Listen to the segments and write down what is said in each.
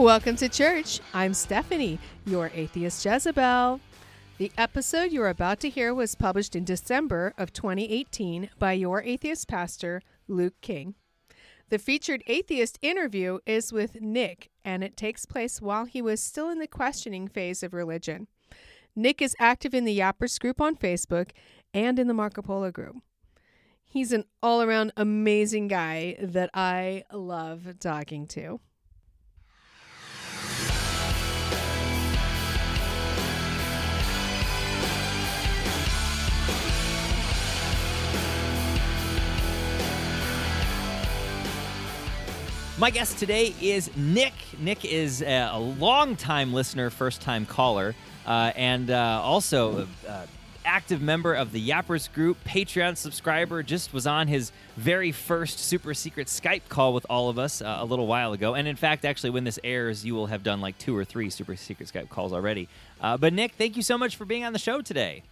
Welcome to church. I'm Stephanie, your atheist Jezebel. The episode you're about to hear was published in December of 2018 by your atheist pastor, Luke King. The featured atheist interview is with Nik, and it takes place while he was still in the questioning phase of religion. Nik is active in the Yappers group on Facebook and in the Marco Polo group. He's an all around amazing guy that I love talking to. My guest today is Nik. Nik is a, a long-time listener, first-time caller, uh, and uh, also uh, active member of the Yappers group, Patreon subscriber. Just was on his very first super secret Skype call with all of us uh, a little while ago. And in fact, actually, when this airs, you will have done like two or three super secret Skype calls already. Uh, but Nik, thank you so much for being on the show today.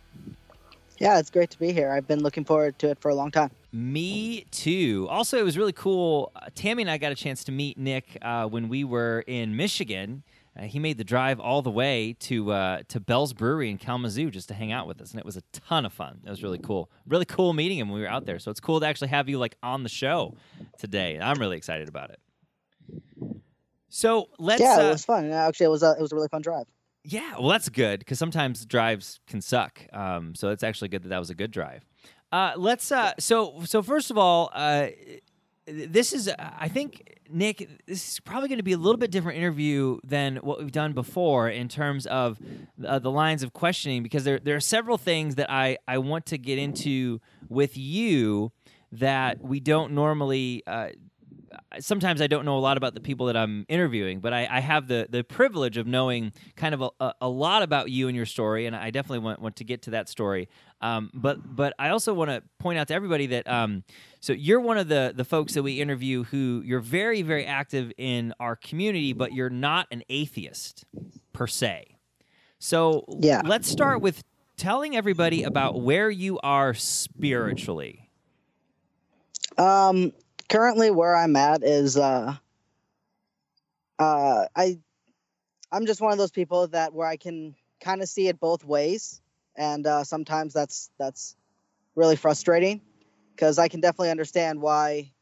Yeah, it's great to be here. I've been looking forward to it for a long time. Me too. Also, it was really cool. Uh, Tammy and I got a chance to meet Nik uh, when we were in Michigan. Uh, he made the drive all the way to uh, to Bell's Brewery in Kalamazoo just to hang out with us, and it was a ton of fun. It was really cool. Really cool meeting him when we were out there. So it's cool to actually have you like on the show today. I'm really excited about it. So let's. Yeah, it uh, was fun. Actually, it was a, it was a really fun drive. Yeah, well, that's good because sometimes drives can suck. Um, so it's actually good that that was a good drive. Uh, let's. Uh, so so first of all, uh, this is I think Nik. This is probably going to be a little bit different interview than what we've done before in terms of uh, the lines of questioning because there there are several things that I I want to get into with you that we don't normally. Sometimes I don't know a lot about the people that I'm interviewing, but I, I have the the privilege of knowing kind of a, a, a lot about you and your story, and I definitely want, want to get to that story. Um, but but I also want to point out to everybody that um, so you're one of the the folks that we interview who you're very very active in our community, but you're not an atheist per se. So Yeah. let's start with telling everybody about where you are spiritually. Um, currently, where I'm at is uh, uh, I, I'm just one of those people that where I can kind of see it both ways, and uh, sometimes that's that's really frustrating because I can definitely understand why,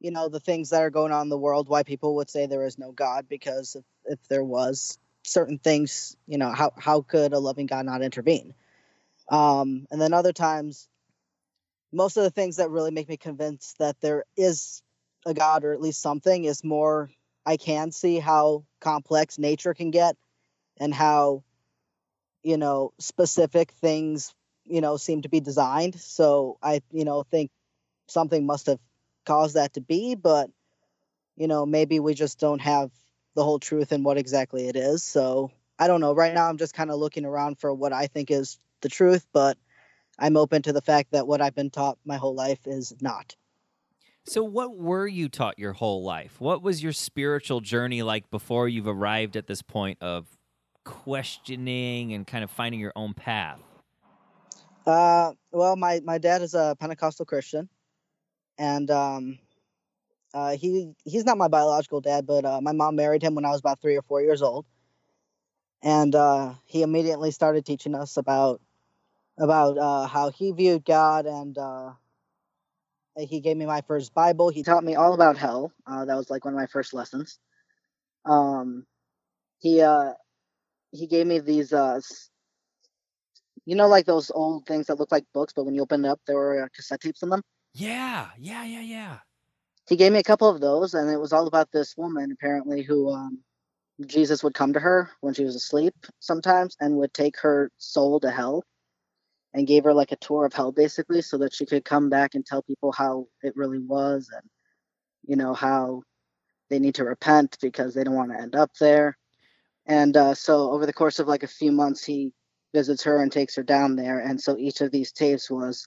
you know, the things that are going on in the world, why people would say there is no God because if, if there was certain things, you know, how how could a loving God not intervene? Um, and then other times most of the things that really make me convinced that there is a god or at least something is more i can see how complex nature can get and how you know specific things you know seem to be designed. So i you know think something must have caused that to be but you know maybe we just don't have the whole truth in what exactly it is. So i don't know. Right now i'm just kind of looking around for what i think is the truth but I'm open to the fact that what I've been taught my whole life is not. So, what were you taught your whole life? What was your spiritual journey like before you've arrived at this point of questioning and kind of finding your own path? Uh, well, my, my dad is a Pentecostal Christian, and um, uh, he he's not my biological dad, but uh, my mom married him when I was about three or four years old, and uh, he immediately started teaching us about about uh, how he viewed God, and uh, he gave me my first Bible. He taught me all about hell. Uh, that was like one of my first lessons. Um, he uh, he gave me these uh, you know, like those old things that look like books, but when you open it up, there were uh, cassette tapes in them. Yeah, yeah, yeah, yeah. He gave me a couple of those, and it was all about this woman apparently who um, Jesus would come to her when she was asleep sometimes and would take her soul to hell and gave her like a tour of hell basically so that she could come back and tell people how it really was and you know how they need to repent because they don't want to end up there. And uh, so over the course of like a few months he visits her and takes her down there and so each of these tapes was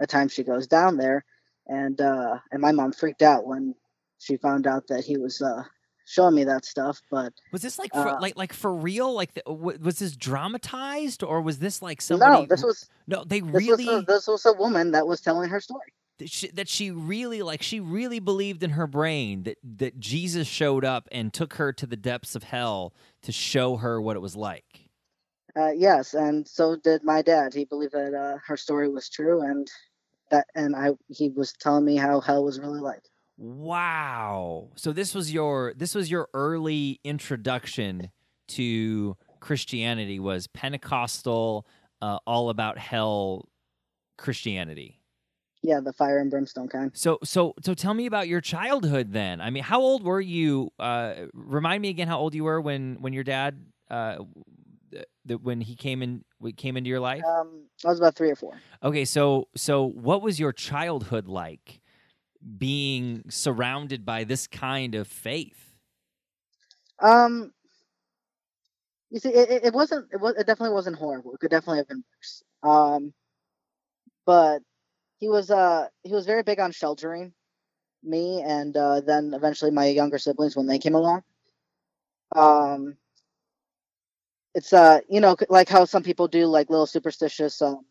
a time she goes down there. And uh and my mom freaked out when she found out that he was uh showing me that stuff but Was this like for, Uh, like like for real? Like the, w- was this dramatized or was this like somebody? no this was no. They this really was a, this was a woman that was telling her story that she, that she really like she really believed in her brain that that Jesus showed up and took her to the depths of hell to show her what it was like. Uh, yes, and so did my dad. He believed that uh, her story was true, and that, and I, he was telling me how hell was really like. Wow! So this was your this was your early introduction to Christianity was Pentecostal, uh, all about hell Christianity. Yeah, the fire and brimstone kind. So so so tell me about your childhood then. I mean, how old were you? Uh, remind me again how old you were when when your dad uh, the, when he came in came into your life? Um, I was about three or four. Okay, so so what was your childhood like, being surrounded by this kind of faith? Um, you see, it, it wasn't. It was. It definitely wasn't horrible. It could definitely have been worse. Um, but he was. Uh, he was very big on sheltering me, and uh, then eventually my younger siblings when they came along. Um, it's uh you know like how some people do like little superstitious um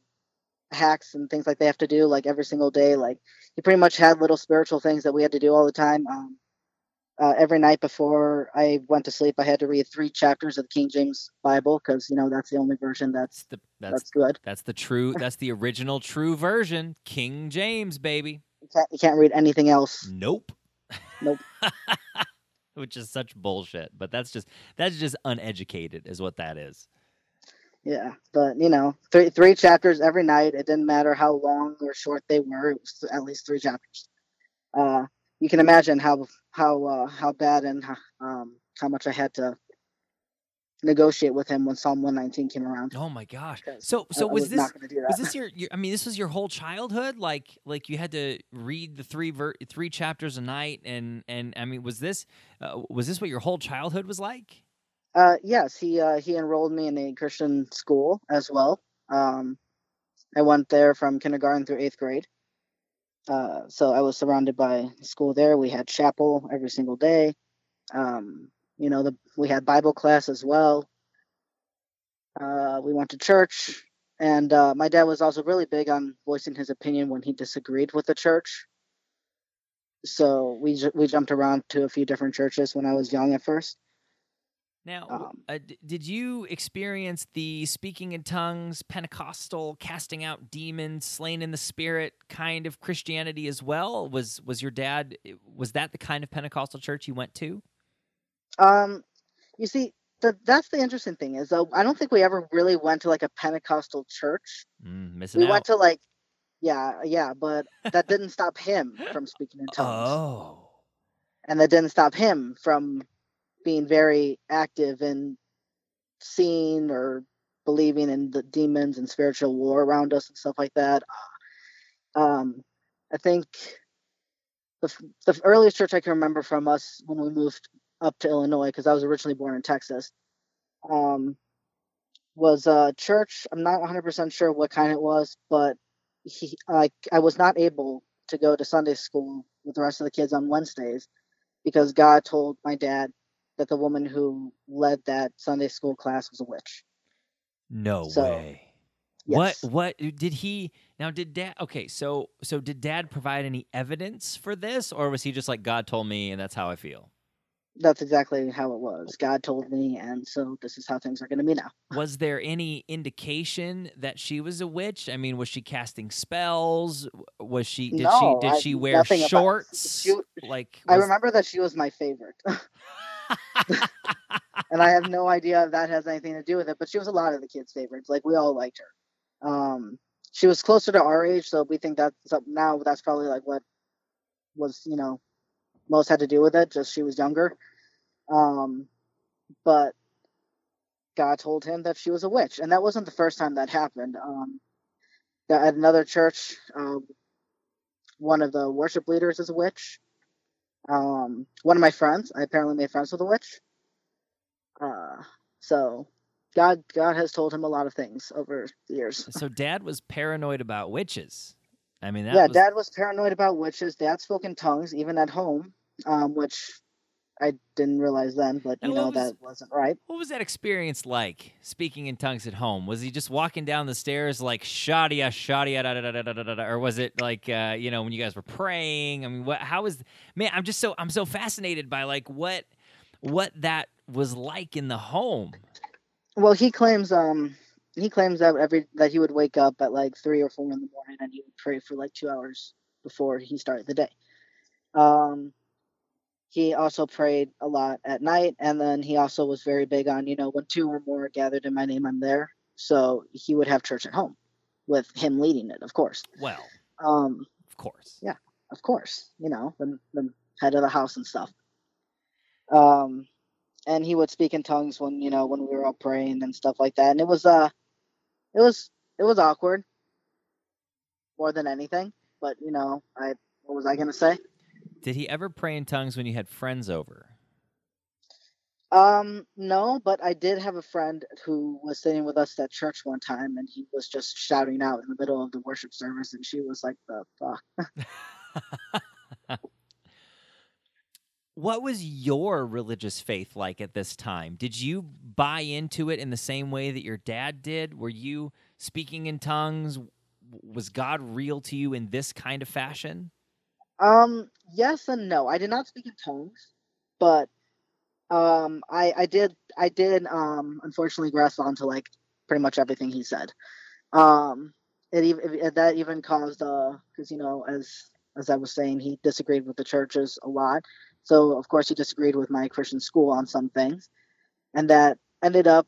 hacks and things like they have to do like every single day like he pretty much had little spiritual things that we had to do all the time um uh, every night before I went to sleep, I had to read three chapters of the King James Bible because you know that's the only version that's the that's, that's good. That's the true. That's the original true version, King James, baby. You can't, you can't read anything else. Nope. Nope. which is such bullshit. But that's just that's just uneducated, is what that is. Yeah, but you know, three three chapters every night. It didn't matter how long or short they were. It was at least three chapters. Uh, you can imagine how how uh, how bad and um, how much I had to negotiate with him when Psalm 119 came around. Oh my gosh! So so was, was, this was this your, your, I mean, this was your whole childhood. Like like you had to read the three ver- three chapters a night, and and I mean, was this uh, was this what your whole childhood was like? Uh, yes, he uh, he enrolled me in a Christian school as well. Um, I went there from kindergarten through eighth grade. Uh, so I was surrounded by school there. We had chapel every single day. Um, you know, the we had Bible class as well. Uh, we went to church, and uh, my dad was also really big on voicing his opinion when he disagreed with the church. So we we jumped around to a few different churches when I was young at first. Now, um, uh, did you experience the speaking in tongues, Pentecostal, casting out demons, slain in the spirit kind of Christianity as well? Was was your dad was that the kind of Pentecostal church you went to? Um, you see, the, that's the interesting thing is though I don't think we ever really went to like a Pentecostal church. Mm, we out. went to like, yeah, yeah, but that didn't stop him from speaking in tongues. Oh, and that didn't stop him from being very active in seeing or believing in the demons and spiritual war around us and stuff like that. Um, I think the the earliest church I can remember from us when we moved up to Illinois because I was originally born in Texas. Um, was a church. I'm not 100% sure what kind it was, but he like I was not able to go to Sunday school with the rest of the kids on Wednesdays because God told my dad that the woman who led that Sunday school class was a witch. No so, way. Yes. What what did he now did dad okay, so so did dad provide any evidence for this or was he just like God told me and that's how I feel? that's exactly how it was. God told me, and so this is how things are going to be now. Was there any indication that she was a witch? I mean, was she casting spells? Was she? Did no, she? Did I, she wear shorts? She, like was... I remember that she was my favorite, and I have no idea if that has anything to do with it. But she was a lot of the kids' favorites. Like we all liked her. Um, she was closer to our age, so we think that's now that's probably like what was you know most had to do with it. Just she was younger. Um, but God told him that she was a witch, and that wasn't the first time that happened. Um, at another church, um, one of the worship leaders is a witch. Um, one of my friends, I apparently made friends with a witch. Uh, so God, God has told him a lot of things over the years. So Dad was paranoid about witches. I mean, yeah, was... Dad was paranoid about witches. Dad spoke in tongues even at home, um, which I didn't realize then, but you know was- that wasn't right. What was that experience like speaking in tongues at home? Was he just walking down the stairs like shadia shadia da da da da da da da, or was it like uh, you know when you guys were praying? I mean, what? How was? Man, I'm just so I'm so fascinated by like what what that was like in the home. Well, he claims um he claims that every that he would wake up at like three or four in the morning and he would pray for like two hours before he started the day. Um, he also prayed a lot at night, and then he also was very big on you know when two or more are gathered in my name, I'm there. So he would have church at home, with him leading it, of course. Well, Um, of course. Yeah. of course, you know the the head of the house and stuff. Um, and he would speak in tongues when you know when we were all praying and stuff like that, and it was uh, it was it was awkward more than anything. But you know, I what was I gonna say? Did he ever pray in tongues when you had friends over? Um, no, but I did have a friend who was sitting with us at church one time, and he was just shouting out in the middle of the worship service, and she was like, "The fuck." What was your religious faith like at this time? Did you buy into it in the same way that your dad did? Were you speaking in tongues? Was God real to you in this kind of fashion? Um, yes and no. I did not speak in tongues, but um, I I did I did um unfortunately grasp onto like pretty much everything he said. Um, it even that even caused uh because you know as as I was saying he disagreed with the churches a lot. So of course he disagreed with my Christian school on some things, and that ended up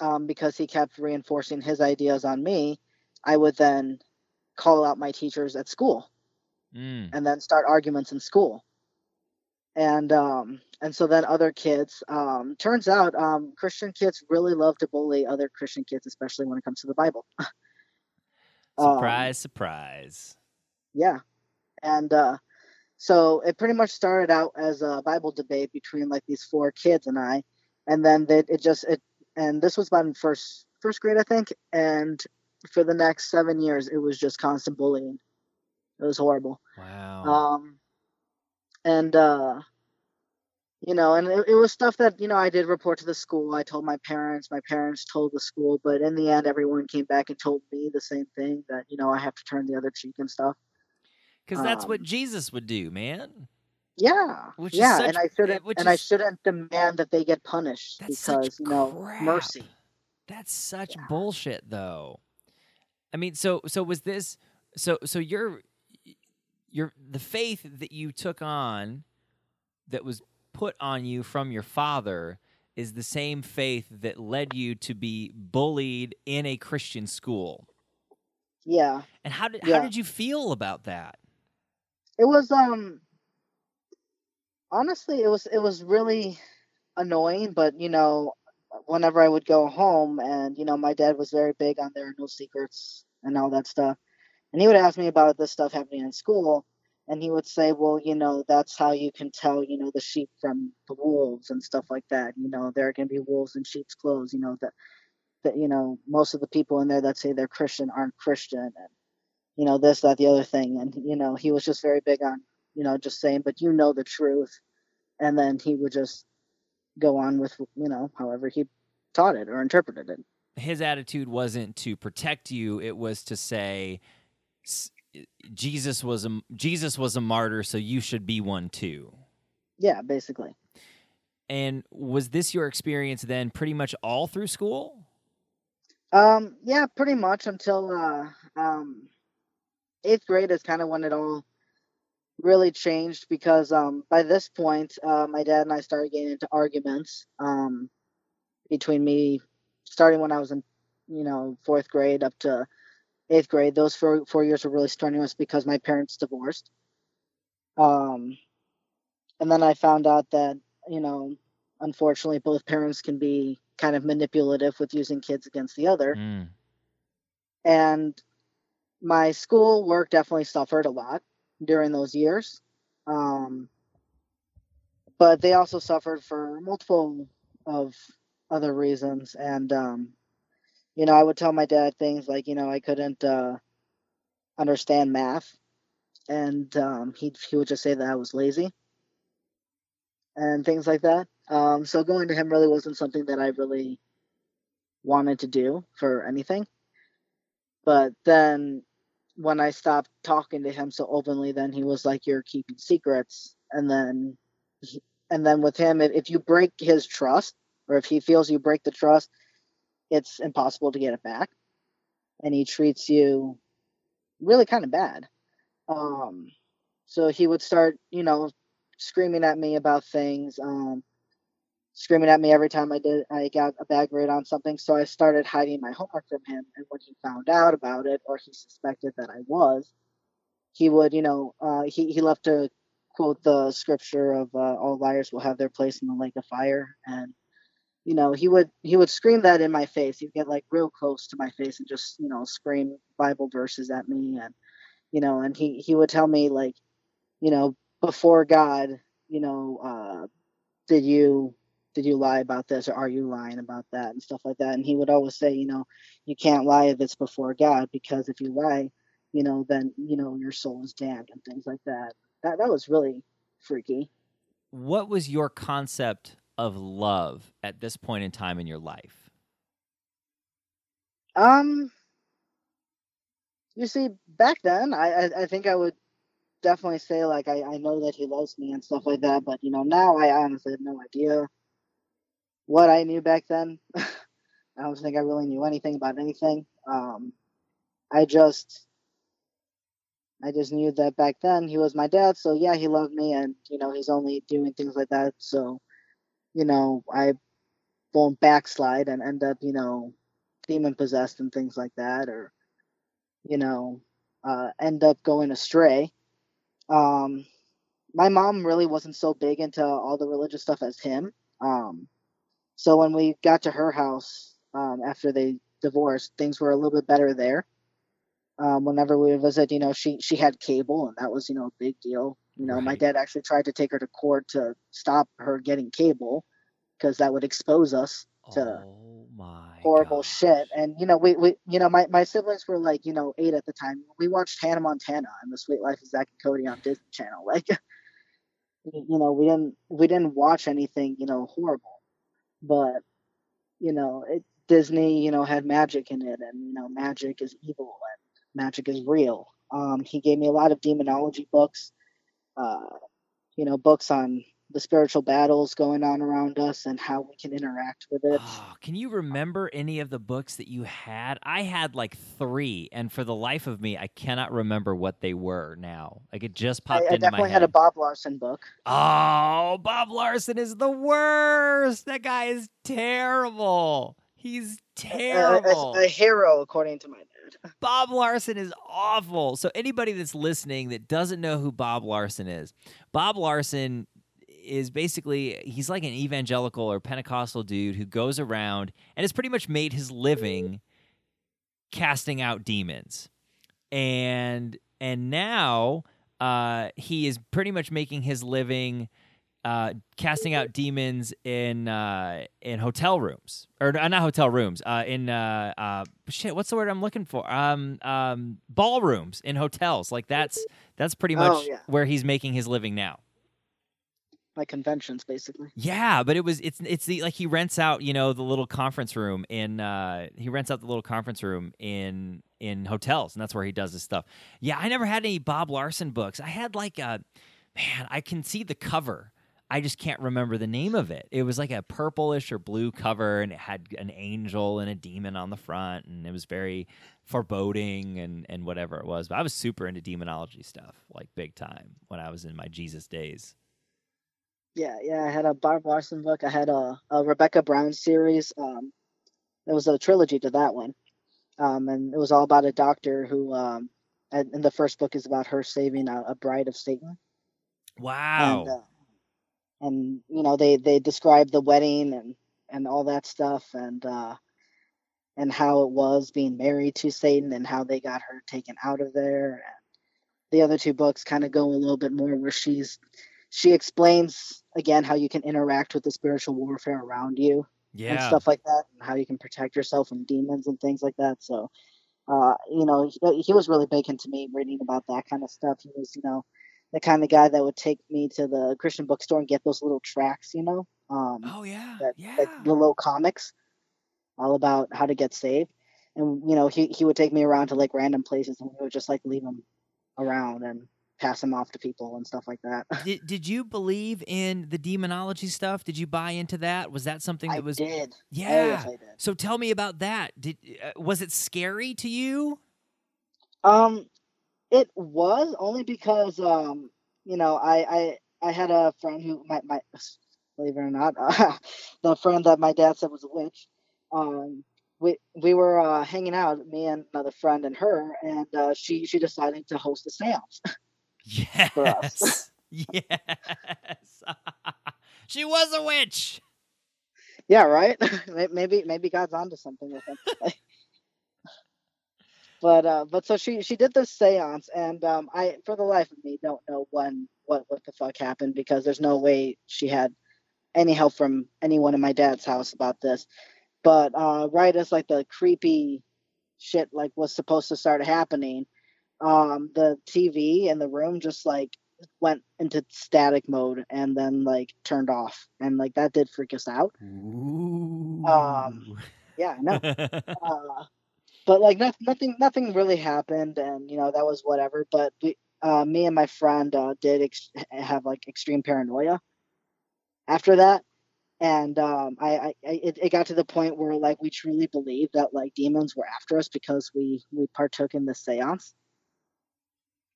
um, because he kept reinforcing his ideas on me. I would then call out my teachers at school Mm. and then start arguments in school. And um, and so then other kids. Um, turns out um, Christian kids really love to bully other Christian kids, especially when it comes to the Bible. Um, Surprise, surprise. yeah, and uh, so it pretty much started out as a Bible debate between like these four kids and I, and then they, it just it and this was about in first first grade I think, and for the next seven years it was just constant bullying. It was horrible. Wow. um and uh you know and it, it was stuff that you know i did report to the school i told my parents my parents told the school but in the end everyone came back and told me the same thing that you know i have to turn the other cheek and stuff Because that's what um, Jesus would do, man. yeah Which is yeah such- and i shouldn't and i shouldn't demand that they get punished because you know crap. mercy That's such Yeah. bullshit, though. I mean, so so was this? So so your your the faith that you took on, that was put on you from your father, is the same faith that led you to be bullied in a Christian school. yeah And how did how did you feel about that? it was um honestly it was it was really annoying but you know whenever i would go home and you know my dad was very big on there are no secrets and all that stuff and he would ask me about this stuff happening in school and he would say well you know that's how you can tell you know the sheep from the wolves and stuff like that. You know there can be wolves in sheep's clothes you know that that you know most of the people in there that say they're christian aren't christian and you know this that the other thing. And you know he was just very big on you know just saying but you know the truth. And then he would just go on with you know however he taught it or interpreted it. His attitude wasn't to protect you; it was to say, Jesus was a Jesus was a martyr, so you should be one too. yeah basically And was this your experience then pretty much all through school? um yeah pretty much until uh um eighth grade is kind of when it all really changed because um by this point uh my dad and i started getting into arguments um between me starting when i was in you know fourth grade up to eighth grade those four four years were really strenuous because my parents divorced. Um and then i found out that you know unfortunately both parents can be kind of manipulative with using kids against the other. Mm. and my school work definitely suffered a lot during those years. Um, but they also suffered for multiple of other reasons. And um, you know i would tell my dad things like you know i couldn't uh, understand math and um, he, he would just say that i was lazy and things like that. Um, so going to him really wasn't something that I really wanted to do for anything. But then when I stopped talking to him so openly, then he was like, "You're keeping secrets," and then and then with him, if, if you break his trust, or if he feels you break the trust, it's impossible to get it back, and he treats you really kind of bad. Um, so he would start, you know, screaming at me about things, um, screaming at me every time I did I got a bad grade on something. So I started hiding my homework from him, and when he found out about it, or he suspected that I was, he would, you know, uh, he he loved to quote the scripture of uh, all liars will have their place in the lake of fire, and you know he would he would scream that in my face. He'd get like real close to my face and just you know scream Bible verses at me, and you know, and he he would tell me like, you know, before God, you know, uh, did you did you lie about this or are you lying about that? and stuff like that. And he would always say you know you can't lie if it's before god because if you lie you know then you know your soul is damned and things like that. That that was really freaky. What was your concept of love at this point in time in your life? um you see back then i i, I think i would definitely say like I, I know that he loves me and stuff like that but you know now i honestly have no idea what i knew back then i don't think i really knew anything about anything um i just i just knew that back then he was my dad so yeah he loved me and you know he's only doing things like that so you know i won't backslide and end up you know demon possessed and things like that or you know uh, end up going astray um, my mom really wasn't so big into all the religious stuff as him. Um, so when we got to her house um, after they divorced, things were a little bit better there. Um, whenever we would visit, you know, she she had cable, and that was you know a big deal. You know, my dad actually tried to take her to court to stop her getting cable because that would expose us to oh my horrible God. shit. And you know, we, we you know, my, my siblings were like, you know, eight at the time. We watched Hannah Montana and The Suite Life of Zack and Cody on Disney Channel. Like, you know, we didn't we didn't watch anything, you know, horrible. But you know, it, Disney, you know, had magic in it, and you know, magic is evil and magic is real. Um, he gave me a lot of demonology books, uh, you know, books on the spiritual battles going on around us and how we can interact with it. Oh, can you remember any of the books that you had? I had like three, and for the life of me, I cannot remember what they were now. Like it just popped I into my head. I definitely had a Bob Larson book. Oh, Bob Larson is the worst. That guy is terrible. He's Uh, terrible. a, a hero, according to my. Bob Larson is awful. So anybody that's listening that doesn't know who Bob Larson is, Bob Larson is basically he's like an evangelical or Pentecostal dude who goes around and has pretty much made his living casting out demons. And and now uh, he is pretty much making his living uh, casting out demons in uh, in hotel rooms or uh, not hotel rooms uh, in uh, uh, shit. What's the word I'm looking for? Um, um, ballrooms in hotels. Like that's that's pretty much Oh, yeah. where he's making his living now. Like conventions, basically. Yeah, but it was it's it's the like he rents out you know the little conference room in uh he rents out the little conference room in in hotels and that's where he does his stuff. Yeah, I never had any Bob Larson books. I had like a man, I can see the cover. I just can't remember the name of it. It was like a purplish or blue cover and it had an angel and a demon on the front and it was very foreboding and and whatever it was. But I was super into demonology stuff like big time when I was in my Jesus days. Yeah, yeah. I had a Bob Larson book. I had a, a Rebecca Brown series. Um, there was a trilogy to that one, um, and it was all about a doctor who. Um, and, and the first book is about her saving a, a bride of Satan. Wow. And, uh, and you know they they describe the wedding and and all that stuff and uh, and how it was being married to Satan and how they got her taken out of there. And the other two books kind of go a little bit more where she's she explains again how you can interact with the spiritual warfare around you and yeah. stuff like that, and how you can protect yourself from demons and things like that. So, uh, you know, he, he was really big into me reading about that kind of stuff. He was, you know, the kind of guy that would take me to the Christian bookstore and get those little tracts, you know, um, Oh yeah, that, yeah. the little comics, all about how to get saved. And you know, he he would take me around to like random places, and we would just like leave them around and pass them off to people and stuff like that. did, did you believe in the demonology stuff? Did you buy into that? Was that something I that was did. Yeah. I did. So tell me about that. Did uh, was it scary to you? Um, it was only because um, you know, I I I had a friend who my my believe it or not, uh, the friend that my dad said was a witch. Um, we we were uh, hanging out, me and another friend and her, and uh, she she decided to host a séance. Yes. yes. she was a witch. yeah, right. Maybe maybe God's onto something with him. But uh, but so she she did this séance, and um, I for the life of me don't know when what what the fuck happened because there's no way she had any help from anyone in my dad's house about this. But uh, right as like the creepy shit like was supposed to start happening, um, the TV in the room just like went into static mode and then like turned off, and like that did freak us out. Ooh. Yeah, no. uh, but like not, nothing nothing really happened and you know that was whatever but we uh, me and my friend uh, did ex- have like extreme paranoia after that. And um, I, I it, it got to the point where like we truly believed that like demons were after us because we we partook in the seance.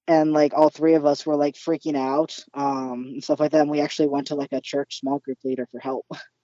And like all three of us were like freaking out um and stuff like that. And we actually went to like a church small group leader for help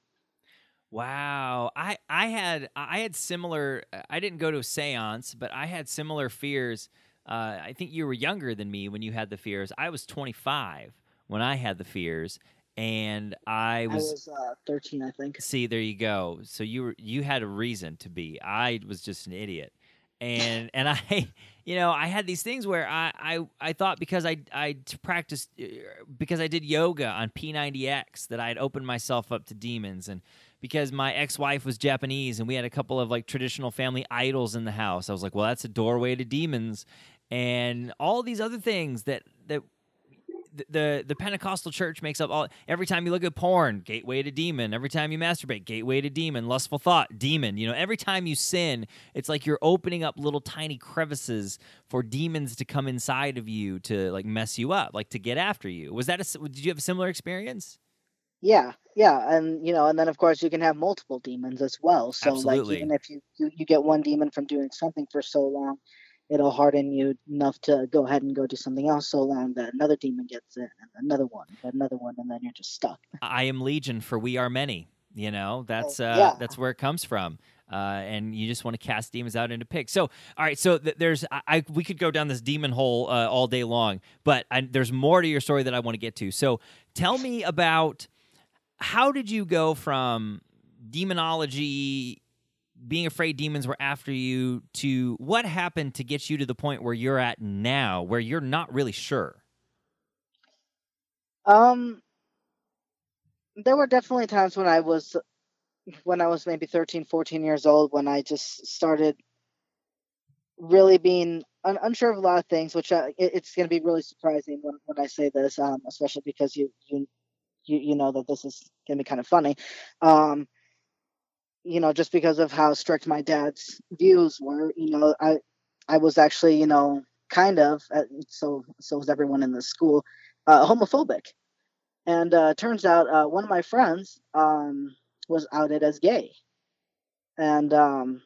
Wow. I I had I had similar I didn't go to a séance, but I had similar fears. Uh, I think you were younger than me when you had the fears. I was 25 when I had the fears and I i was, was uh, 13 i think see there you go. So you were you had a reason to be. I was just an idiot. And and I you know, I had these things where I I, I thought because I I practiced uh, because I did yoga on P90X that I had opened myself up to demons and because my ex-wife was Japanese and we had a couple of like traditional family idols in the house. I was like, well, that's a doorway to demons and all these other things that that the- the Pentecostal church makes up all every time you look at porn, gateway to demon. Every time you masturbate, gateway to demon. Lustful thought, demon. You know, every time you sin, it's like you're opening up little tiny crevices for demons to come inside of you to like mess you up, like to get after you. Was that a did you have a similar experience? Yeah, yeah, and you know, and then of course you can have multiple demons as well. So Absolutely. like even if you, you you get one demon from doing something for so long, it'll harden you enough to go ahead and go do something else so long that another demon gets in and another one, and another one, and then you're just stuck. I am legion for we are many. You know, that's uh, yeah. that's where it comes from. Uh, and you just want to cast demons out into pigs. So, all right. So th- there's, I, I we could go down this demon hole uh, all day long, but I, there's more to your story that I want to get to. So, tell me about how did you go from demonology, being afraid demons were after you, to what happened to get you to the point where you're at now, where you're not really sure. Um, there were definitely times when I was, when I was maybe 13, 14 years old, when I just started really being un- unsure of a lot of things, which uh, it, it's going to be really surprising when, when I say this, um, especially because you, you, you, you know that this is to be kind of funny. Um, you know, just because of how strict my dad's views were, you know, I, I was actually, you know, kind of, uh, so, so was everyone in the school, uh, homophobic. And uh, turns out uh, one of my friends um, was outed as gay. And um,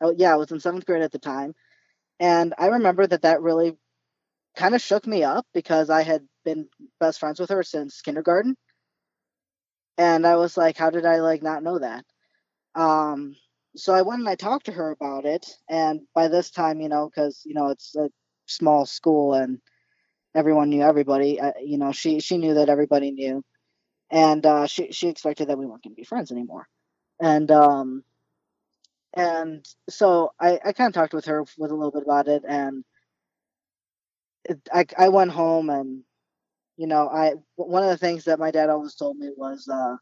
oh, yeah, I was in seventh grade at the time. And I remember that that really kind of shook me up because I had been best friends with her since kindergarten. And I was like, how did I like not know that? Um, so I went and I talked to her about it. And by this time, you know, because, you know, it's a small school and everyone knew everybody. Uh, you know, she she knew that everybody knew, and uh, she she expected that we weren't going to be friends anymore. And um, and so I I kind of talked with her with a little bit about it, and it, I I went home and you know I one of the things that my dad always told me was uh,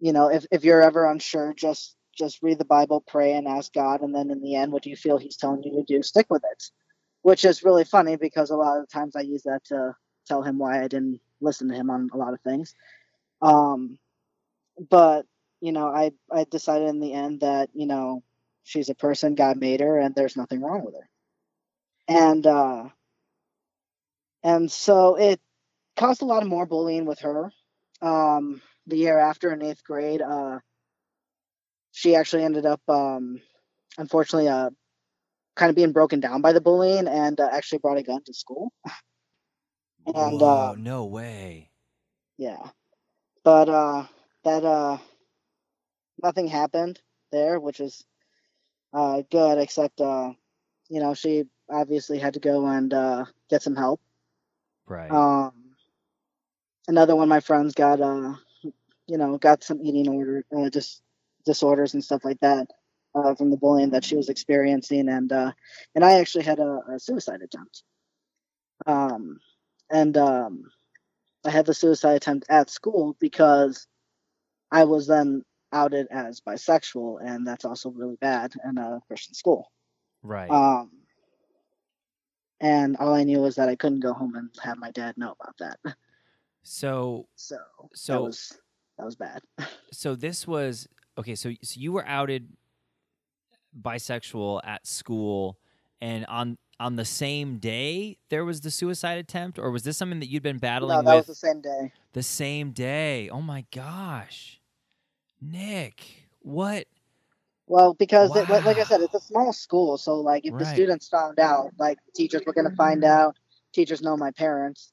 you know if if you're ever unsure, just just read the Bible, pray, and ask God, and then in the end, what do you feel He's telling you to do? Stick with it which is really funny because a lot of times I use that to tell him why I didn't listen to him on a lot of things. Um, but you know, I I decided in the end that you know she's a person God made her, and there's nothing wrong with her. And uh, and so it caused a lot of more bullying with her. Um, the year after in eighth grade, uh, she actually ended up, um, unfortunately, uh, kind of being broken down by the bullying and uh, actually brought a gun to school. and Whoa, uh, no way. yeah, but uh, that uh, nothing happened there, which is uh, good, except uh, you know she obviously had to go and uh, get some help. Right. Um, another one of my friends got uh, you know, got some eating order, uh, just disorders and stuff like that uh, from the bullying that she was experiencing, and uh, and I actually had a, a suicide attempt. Um, and um, I had the suicide attempt at school because I was then outed as bisexual, and that's also really bad in a Christian school. right. Um, and all I knew was that I couldn't go home and have my dad know about that. So So, So- that was that was bad. so this was okay. So so you were outed bisexual at school, and on on the same day there was the suicide attempt, or was this something that you'd been battling No, that was with the same day. the same day? Oh my gosh, Nik, what? Well, because it, like like I said, it's a small school, so like if the students found out, like teachers were gonna find out. Teachers know my parents.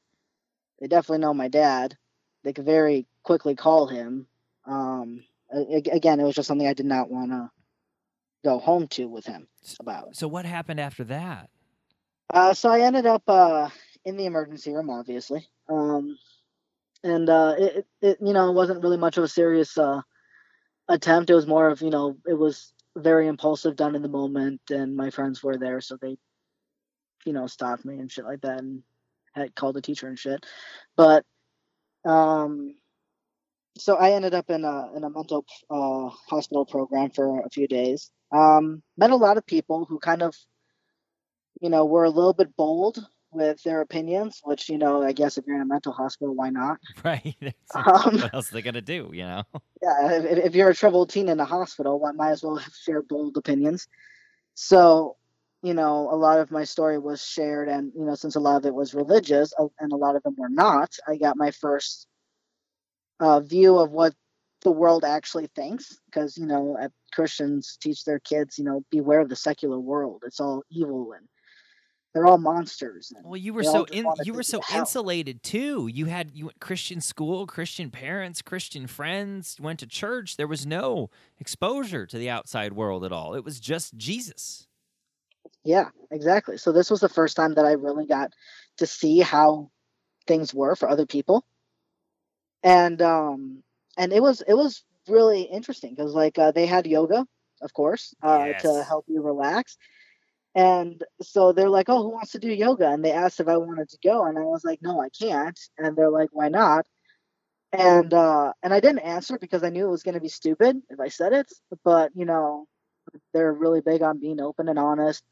They definitely know my dad. They could very quickly call him. Um, again, it was just something I did not want to go home to with him about. So what happened after that? Uh, so I ended up uh, in the emergency room, obviously. Um, and uh, it, it, you know, wasn't really much of a serious uh, attempt. It was more of, you know, it was very impulsive, done in the moment, and my friends were there, so they, you know, stopped me and shit like that, and had called the teacher and shit. But, um, so I ended up in a in a mental uh, hospital program for a few days. Um, met a lot of people who kind of you know, were a little bit bold with their opinions, which, you know, I guess if you're in a mental hospital, why not? Right. Um, what else are they gonna do? You know. yeah, if, if you're a troubled teen in a hospital, why might as well share bold opinions. So, you know, a lot of my story was shared, and, you know, since a lot of it was religious and a lot of them were not, I got my first uh, view of what the world actually thinks. Because, you know, Christians teach their kids, you know, beware of the secular world. It's all evil and they're all monsters. And, Well, you were so in, you were so insulated too. You had you went Christian school, Christian parents, Christian friends, went to church. There was no exposure to the outside world at all. It was just Jesus. Yeah, exactly. So this was the first time that I really got to see how things were for other people. And um and it was it was really interesting because like uh, they had yoga, of course, uh to help you relax. And so they're like, "Oh, who wants to do yoga?" And they asked if I wanted to go, and I was like, "No, I can't." And they're like, "Why not?" And uh and I didn't answer because I knew it was going to be stupid if I said it, but you know, they're really big on being open and honest.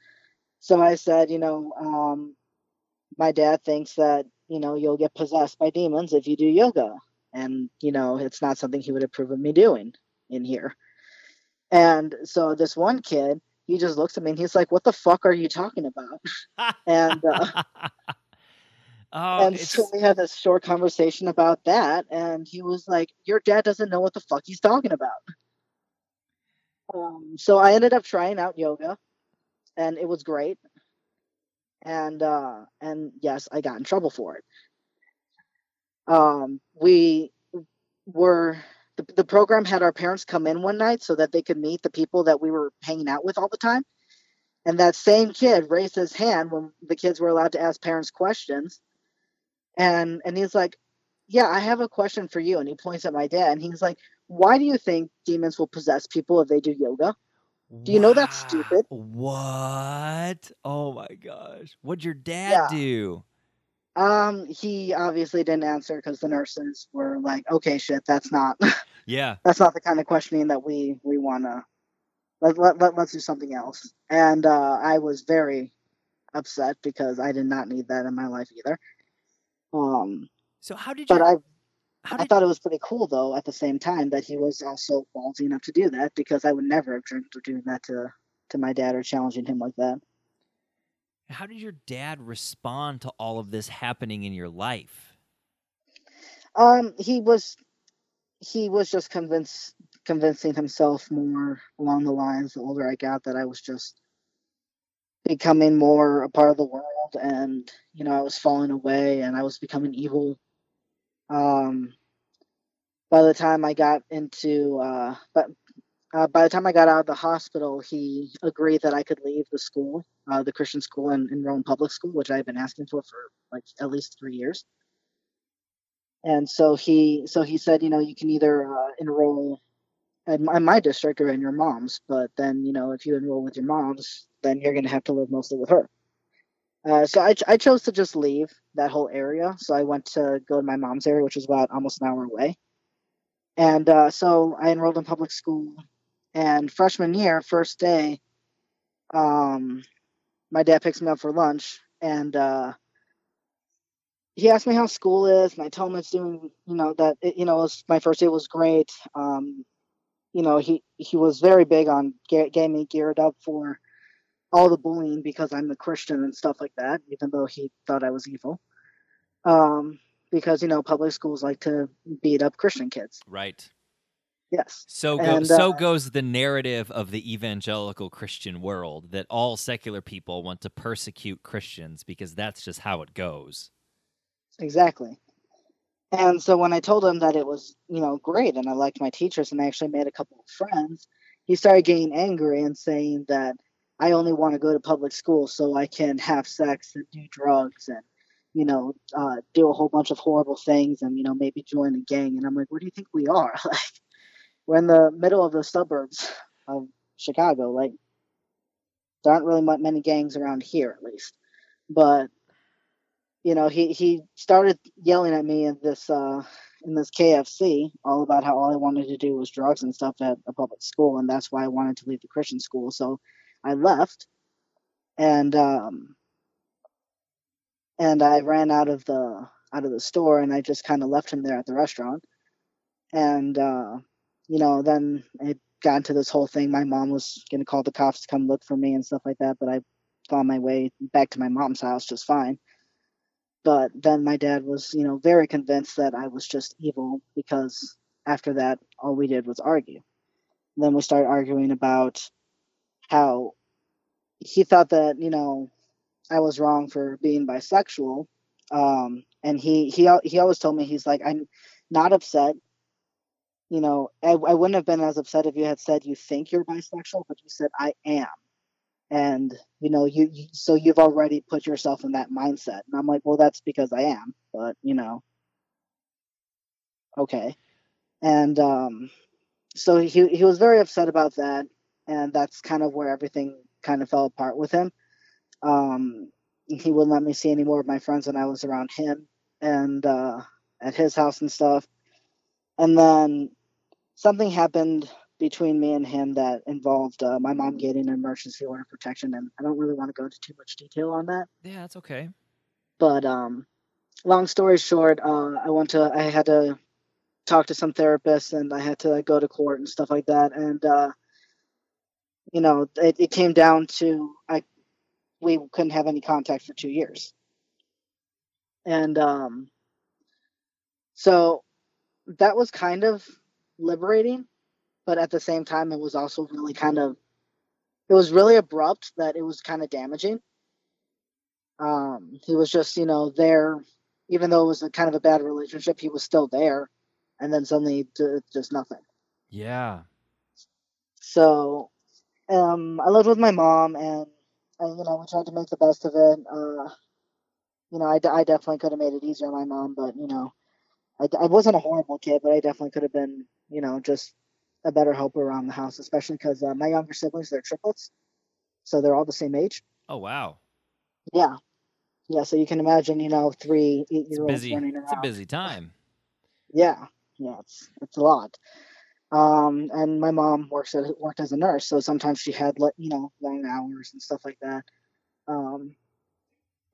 So I said, you know, um, my dad thinks that, you know, you'll get possessed by demons if you do yoga. And, you know, it's not something he would approve of me doing in here. And so this one kid, he just looks at me and he's like, what the fuck are you talking about? And, uh, oh, and it's, so we had this short conversation about that. And he was like, your dad doesn't know what the fuck he's talking about. Um, so I ended up trying out yoga and it was great. And uh, and yes, I got in trouble for it. Um, we were the, the program had our parents come in one night so that they could meet the people that we were hanging out with all the time. And that same kid raised his hand when the kids were allowed to ask parents questions. And and he's like, "Yeah, I have a question for you." And he points at my dad and he's like, "Why do you think demons will possess people if they do yoga?" Do you know that's stupid? What? Oh my gosh. What'd your dad Yeah. do? Um, he obviously didn't answer because the nurses were like, "Okay, shit, that's not Yeah. that's not the kind of questioning that we we want to let, let, let let's do something else." And uh, I was very upset because I did not need that in my life either. Um, So how did you? but I I thought it was pretty cool though at the same time that he was also ballsy enough to do that because I would never have dreamed of doing that to to my dad or challenging him like that. how did your dad respond to all of this happening in your life? Um, he was he was just convinced convincing himself more along the lines the older I got that I was just becoming more a part of the world and you know I was falling away and I was becoming evil. Um, by the time I got into uh, but uh, by the time I got out of the hospital, he agreed that I could leave the school, uh, the Christian school, and enroll in public school, which I had been asking for for like at least three years. And so he so he said you know you can either uh, enroll in my, in my district or in your mom's but then you know if you enroll with your mom's then you're going to have to live mostly with her uh, so I, ch- I chose to just leave that whole area. So i went to go to my mom's area which was about almost an hour away. And uh, so i enrolled in public school. And freshman year first day um, my dad picks me up for lunch. And uh, he asked me how school is, and I told him it's doing, you know, that it, you know, was, my first day was great. Um, you know, he he was very big on get, getting me geared up for all the bullying because I'm a Christian and stuff like that, even though he thought I was evil. Um, because you know, public schools like to beat up Christian kids. Right. Yes. So go, And, so uh, goes the narrative of the evangelical Christian world that all secular people want to persecute Christians because that's just how it goes. Exactly. And so when I told him that it was, you know, great and I liked my teachers and I actually made a couple of friends, he started getting angry and saying that I only want to go to public school so I can have sex and do drugs and, you know, uh, do a whole bunch of horrible things and, you know, maybe join a gang. And I'm like, where do you think we are? like, we're in the middle of the suburbs of Chicago. Like, there aren't really many gangs around here, at least. But you know, he he started yelling at me in this uh in this KFC all about how all I wanted to do was drugs and stuff at a public school, and that's why I wanted to leave the Christian school. So I left, and um, and I ran out of the out of the store, and I just kind of left him there at the restaurant, and uh, you know, then it got into this whole thing. My mom was gonna call the cops to come look for me and stuff like that, but I found my way back to my mom's house just fine. But then my dad was you know very convinced that i was just evil because after that all we did was argue. Then we started arguing about how he thought that you know i was wrong for being bisexual. Um and he he he always told me he's like i'm not upset. You know I, I wouldn't have been as upset if you had said you think you're bisexual but you said i am and you know you, you so you've already put yourself in that mindset. And i'm like well that's because i am but you know. Okay. And um so he he was very upset about that and that's kind of where everything kind of fell apart with him. Um he wouldn't let me see any more of my friends when i was around him and uh at his house and stuff. And then something happened between me and him that involved uh, my mom getting an emergency order protection and i don't really want to go into too much detail on that. Yeah, that's okay. but um long story short uh i went to i had to talk to some therapists and i had to go to court and stuff like that. And uh you know it, it came down to i we couldn't have any contact for two years. And um so that was kind of liberating but at the same time it was also really kind of it was really abrupt that it was kind of damaging. Um he was just you know there even though it was a kind of a bad relationship he was still there and then suddenly just nothing. Yeah. so um i lived with my mom and, and you know we tried to make the best of it. Uh you know I, I definitely could have made it easier on my mom but you know I wasn't a horrible kid but i definitely could have been you know just a better helper around the house especially because uh, my younger siblings they're triplets so they're all the same age. Oh wow. yeah. Yeah so you can imagine you know three eight year olds running around It's a busy time. yeah. Yeah it's it's a lot um and my mom works at worked as a nurse so sometimes she had like you know long hours and stuff like that um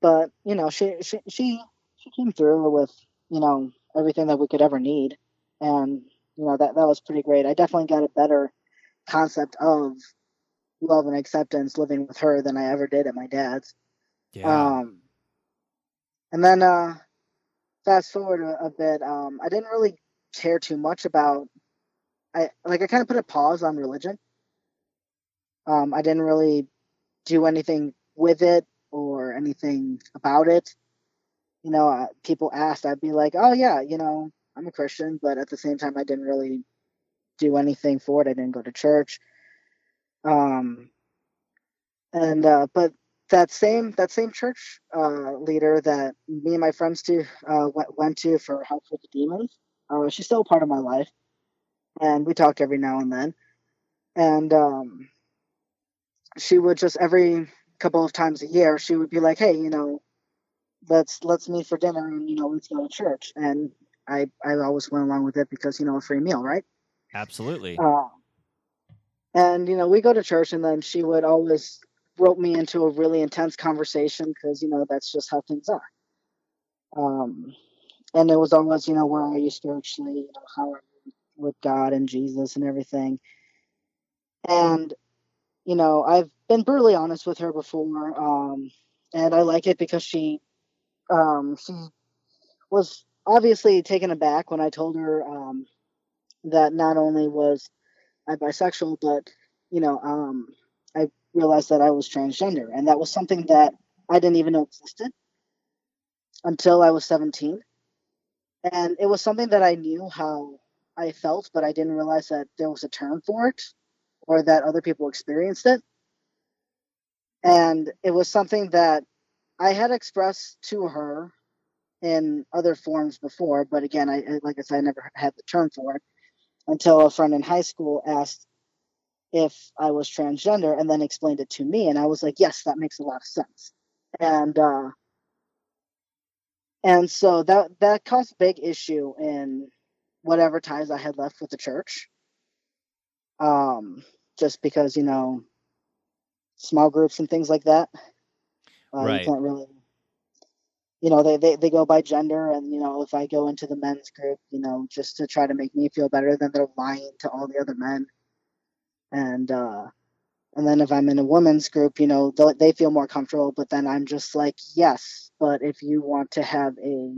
but you know she she she she came through with you know everything that we could ever need, and you know that that was pretty great. I definitely got a better concept of love and acceptance living with her than I ever did at my dad's. Yeah. Um, and then uh, fast forward a, a bit, um, I didn't really care too much about. I like I kind of put a pause on religion. Um, I didn't really do anything with it or anything about it. You know, uh, people asked, I'd be like, "Oh yeah, you know, I'm a Christian," but at the same time, I didn't really do anything for it. I didn't go to church. Um, and uh, but that same that same church uh, leader that me and my friends to uh, went, went to for help with the demons, uh, she's still a part of my life, and we talk every now and then. And um, she would just every couple of times a year, she would be like, "Hey, you know, let's let's meet for dinner, and you know, let's go to church." And I I always went along with it because you know a free meal, right? Absolutely. Uh, and you know, we go to church, and then she would always rope me into a really intense conversation because you know that's just how things are. Um, and it was always, you know, where are you spiritually? You know, how are with God and Jesus and everything? And you know, I've been brutally honest with her before, um, and I like it because she, um, she was obviously taken aback when I told her um, that not only was I bisexual, but you know, um, I realized that I was transgender, and that was something that I didn't even know existed until I was 17. And it was something that I knew how I felt, but I didn't realize that there was a term for it or that other people experienced it. And it was something that I had expressed to her in other forms before, but again, I like I said, I never had the term for it until a friend in high school asked if I was transgender and then explained it to me. And I was like, yes, that makes a lot of sense. And, uh, and so that, that caused a big issue in whatever ties I had left with the church. Um, just because, you know, small groups and things like that. Uh, Right. You can't really, you know, they, they, they go by gender. And, you know, if I go into the men's group, you know, just to try to make me feel better, then they're lying to all the other men and uh and then if i'm in a women's group you know th- they feel more comfortable but then i'm just like yes but if you want to have a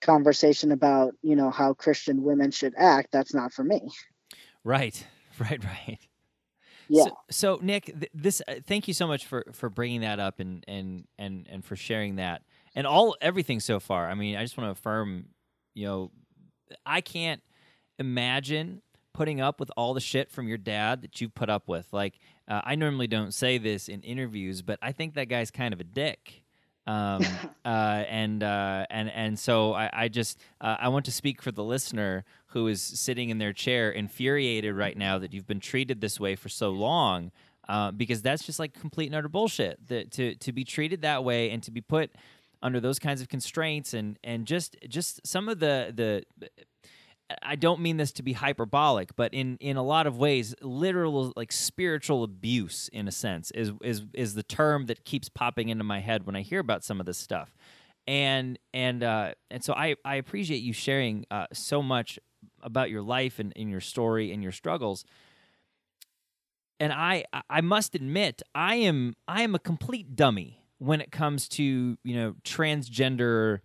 conversation about you know how christian women should act that's not for me Right. Right. Right. yeah So, so Nik, th- this uh, thank you so much for for bringing that up and and and and for sharing that and all everything so far. I mean, I just want to affirm, you know, I can't imagine putting up with all the shit from your dad that you put up with. Like, uh, I normally don't say this in interviews, but I think that guy's kind of a dick. Um, uh, and uh, and and so I, I just uh, I want to speak for the listener who is sitting in their chair, infuriated right now that you've been treated this way for so long, uh, because that's just like complete and utter bullshit. That to to be treated that way and to be put under those kinds of constraints and and just just some of the the I don't mean this to be hyperbolic, but in in a lot of ways, literal like spiritual abuse in a sense is is is the term that keeps popping into my head when I hear about some of this stuff. And and uh, and so I I appreciate you sharing uh, so much about your life and, and your story and your struggles. And I I must admit I am I am a complete dummy when it comes to you know transgender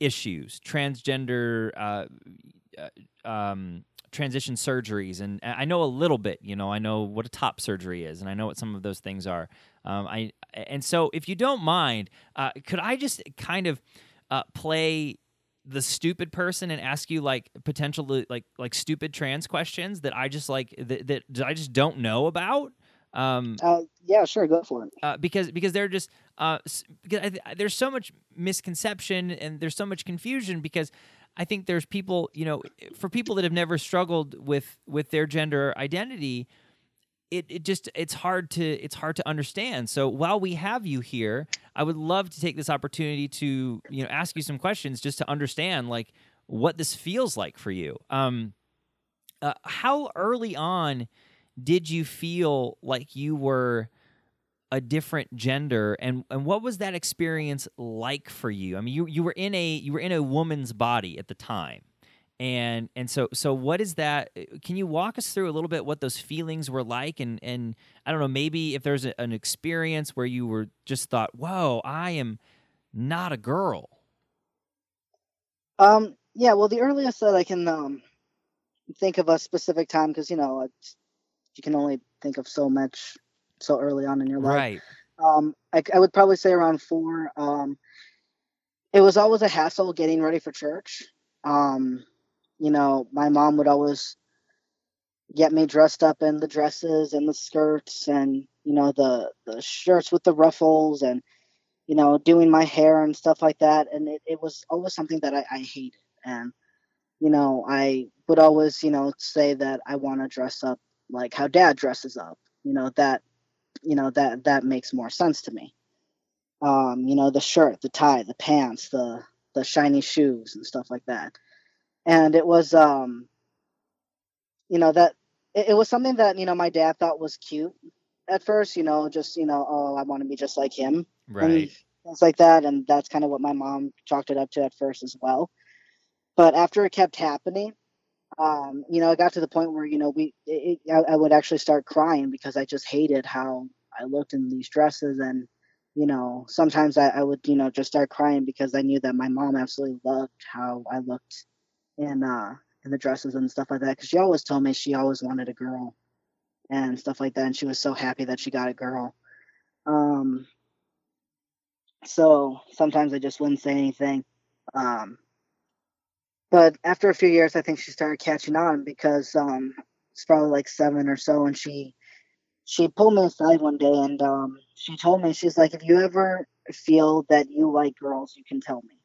issues, transgender uh, um, transition surgeries, and I know a little bit. You know, I know what a top surgery is, and I know what some of those things are. Um, I and so, if you don't mind, uh, could I just kind of uh, play the stupid person and ask you like potential like like stupid trans questions that I just like that, that I just don't know about? Um, uh, yeah sure go for it uh, because because they're just uh, because I there's so much misconception and there's so much confusion because I think there's people you know for people that have never struggled with with their gender identity it, it just it's hard to it's hard to understand. So while we have you here I would love to take this opportunity to you know ask you some questions just to understand like what this feels like for you. Um uh, how early on did you feel like you were a different gender and and what was that experience like for you? I mean you you were in a you were in a woman's body at the time and and so so what is that can you walk us through a little bit what those feelings were like? And and i don't know maybe if there's a, an experience where you were just thought whoa i am not a girl. Um yeah well the earliest that i can um think of a specific time because you know you can only think of so much so early on in your life. Right. Um, I, I would probably say around four. Um, it was always a hassle getting ready for church. Um, you know, my mom would always get me dressed up in the dresses and the skirts and you know the the shirts with the ruffles and you know doing my hair and stuff like that and it, it was always something that I, I hated and you know i would always you know say that i want to dress up like how dad dresses up you know that you know that that makes more sense to me. Um you know the shirt the tie the pants the the shiny shoes and stuff like that. And it was um you know that it, it was something that you know my dad thought was cute at first you know just you know oh i want to be just like him. Right. and things like that and that's kind of what my mom chalked it up to at first as well. But after it kept happening um, you know, it got to the point where you know we it, I, I, would actually start crying because I just hated how I looked in these dresses, and you know, sometimes I, I would you know just start crying because I knew that my mom absolutely loved how I looked in uh in the dresses and stuff like that because she always told me she always wanted a girl and stuff like that, and she was so happy that she got a girl. Um, so sometimes I just wouldn't say anything. Um, but after a few years, I think she started catching on because um, it's probably like seven or so, and she she pulled me aside one day and um, she told me she's like, if you ever feel that you like girls, you can tell me.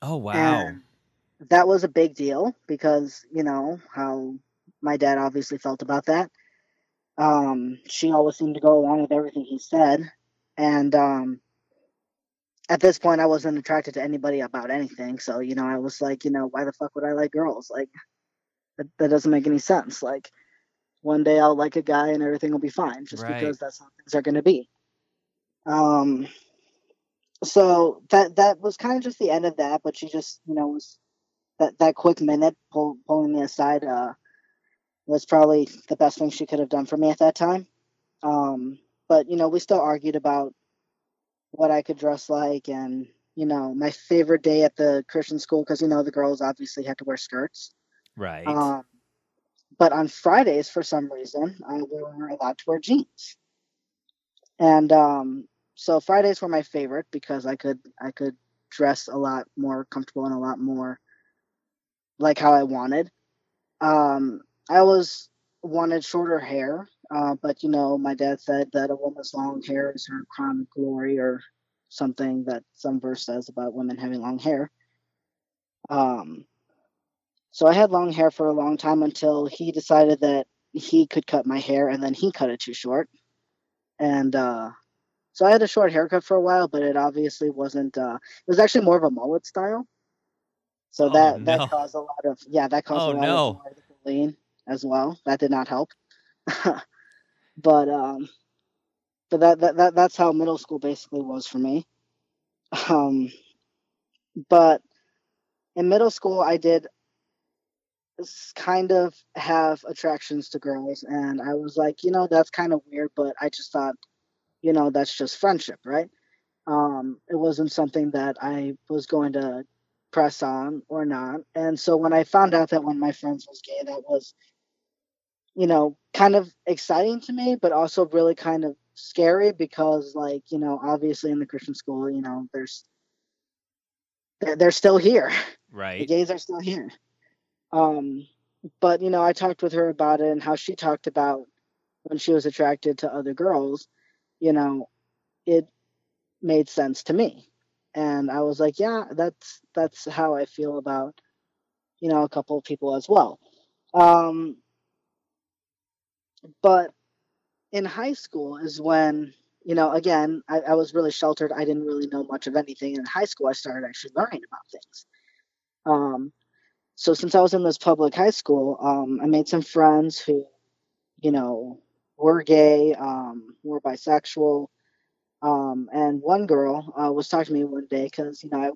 Oh wow. And that was a big deal because you know how my dad obviously felt about that. Um, she always seemed to go along with everything he said, and um, at this point I wasn't attracted to anybody about anything. So, you know, I was like, you know, why the fuck would I like girls? Like that, that doesn't make any sense. Like one day I'll like a guy and everything will be fine just right. because that's how things are going to be. Um so that that was kind of just the end of that, but she just, you know, was that that quick minute pull, pulling me aside uh was probably the best thing she could have done for me at that time. Um but you know, we still argued about what I could dress like and you know my favorite day at the Christian school because you know the girls obviously had to wear skirts. Right. Um, but on Fridays, for some reason, uh, we were allowed to wear jeans. And um, so Fridays were my favorite because I could I could dress a lot more comfortable and a lot more like how I wanted. Um, I always wanted shorter hair, uh, but you know, my dad said that a woman's long hair is her crown of glory, or something that some verse says about women having long hair. Um, so I had long hair for a long time until he decided that he could cut my hair, and then he cut it too short. And uh, so I had a short haircut for a while, but it obviously wasn't. Uh, it was actually more of a mullet style. So oh, that no. that caused a lot of yeah that caused oh, a lot no. of lean as well. That did not help. but um, but that, that that that's how middle school basically was for me. Um, but in middle school, I did kind of have attractions to girls, and I was like, you know, that's kind of weird, but I just thought, you know, that's just friendship, right? Um, it wasn't something that I was going to press on or not. And so when I found out that one of my friends was gay, that was you know, kind of exciting to me, but also really kind of scary because, like, you know, obviously in the Christian school, you know, there's they're, they're still here. Right. The gays are still here. Um, but you know, I talked with her about it and how she talked about when she was attracted to other girls. You know, it made sense to me, and I was like, yeah, that's that's how I feel about you know a couple of people as well. Um, but in high school is when, you know, again, I, I was really sheltered. I didn't really know much of anything. In high school, I started actually learning about things. Um, so since I was in this public high school, um, I made some friends who, you know, were gay, um, were bisexual. Um, and one girl uh, was talking to me one day because, you know, I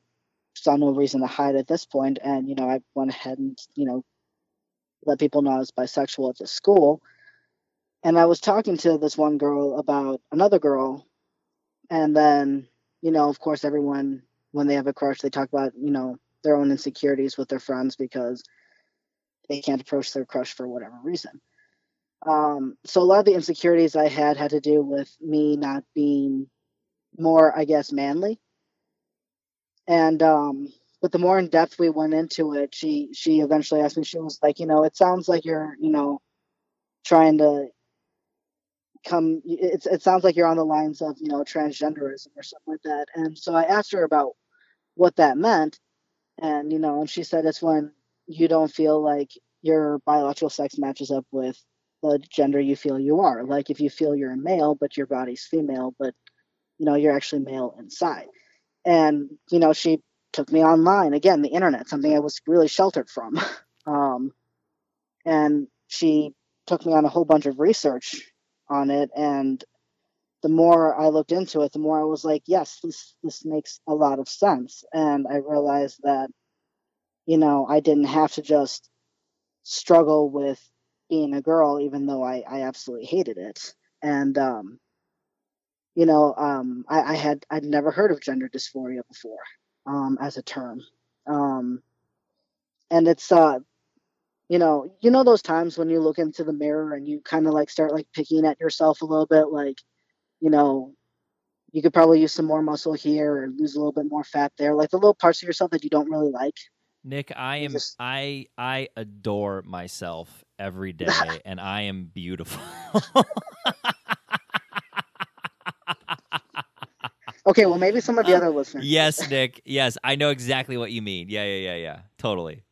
saw no reason to hide at this point, and you know, I went ahead and you know, let people know I was bisexual at the school. And I was talking to this one girl about another girl, and then you know, of course, everyone when they have a crush, they talk about you know their own insecurities with their friends because they can't approach their crush for whatever reason. Um, so a lot of the insecurities I had had to do with me not being more, I guess, manly and um, but the more in depth we went into it, she she eventually asked me. She was like, you know, it sounds like you're, you know, trying to come. It it sounds like you're on the lines of, you know, transgenderism or something like that. And so I asked her about what that meant, and you know, and she said it's when you don't feel like your biological sex matches up with the gender you feel you are. Like if you feel you're a male, but your body's female, but you know, you're actually male inside and you know she took me online again the internet something i was really sheltered from um, and she took me on a whole bunch of research on it and the more i looked into it the more i was like yes this this makes a lot of sense. And i realized that you know i didn't have to just struggle with being a girl even though i, I absolutely hated it. And um, you know, um, I, I, had I'd never heard of gender dysphoria before um, as a term, um, and it's uh, you know, you know those times when you look into the mirror and you kind of like start like picking at yourself a little bit, like, you know, you could probably use some more muscle here or lose a little bit more fat there, like the little parts of yourself that you don't really like. Nik, I am just... I I adore myself every day, and I am beautiful. Okay, well, maybe some of the uh, other listeners. Yes, Nik. Yes, I know exactly what you mean. Yeah, yeah, yeah, yeah. Totally.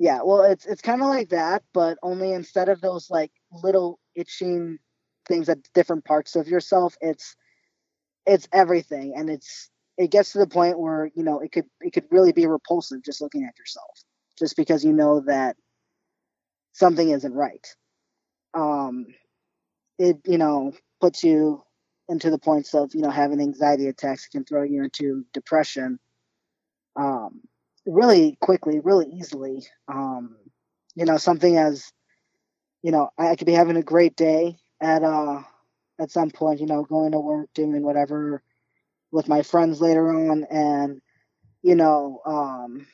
Yeah, well, it's it's kind of like that, but only instead of those like little itching things at different parts of yourself, it's it's everything, and it's it gets to the point where you know it could it could really be repulsive just looking at yourself, just because you know that something isn't right. Um, it you know puts you into the points of you know having anxiety attacks can throw you into depression um, really quickly, really easily. Um, you know, something as you know, I, could be having a great day at uh at some point, you know, going to work, doing whatever with my friends later on, and you know, um,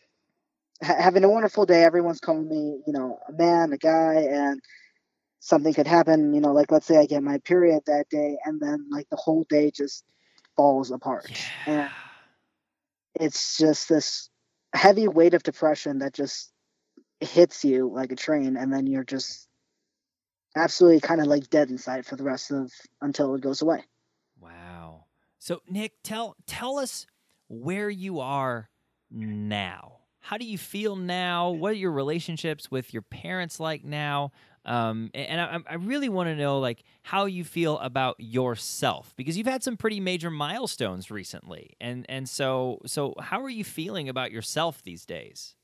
ha- having a wonderful day. Everyone's calling me, you know, a man, a guy, and something could happen, you know, like let's say I get my period that day and then like the whole day just falls apart. Yeah. And it's just this heavy weight of depression that just hits you like a train and then you're just absolutely kind of like dead inside for the rest of until it goes away. Wow. So Nik, tell tell us where you are now. How do you feel now? What are your relationships with your parents like now? Um, and I, I really want to know like how you feel about yourself because you've had some pretty major milestones recently, and and so so how are you feeling about yourself these days?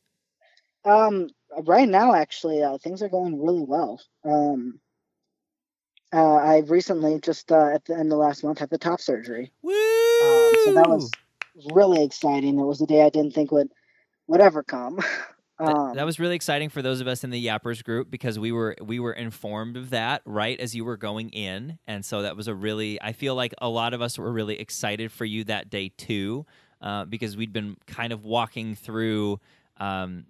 Um, right now, actually, uh, things are going really well. Um, uh, I recently just uh, at the end of last month had the top surgery. Woo! Um, so that was really exciting. It was a day I didn't think would would ever come. Um, that, was really exciting for those of us in the Yappers group because we were we were informed of that right as you were going in, and so that was a really I feel like a lot of us were really excited for you that day too, uh, because we'd been kind of walking through. Um,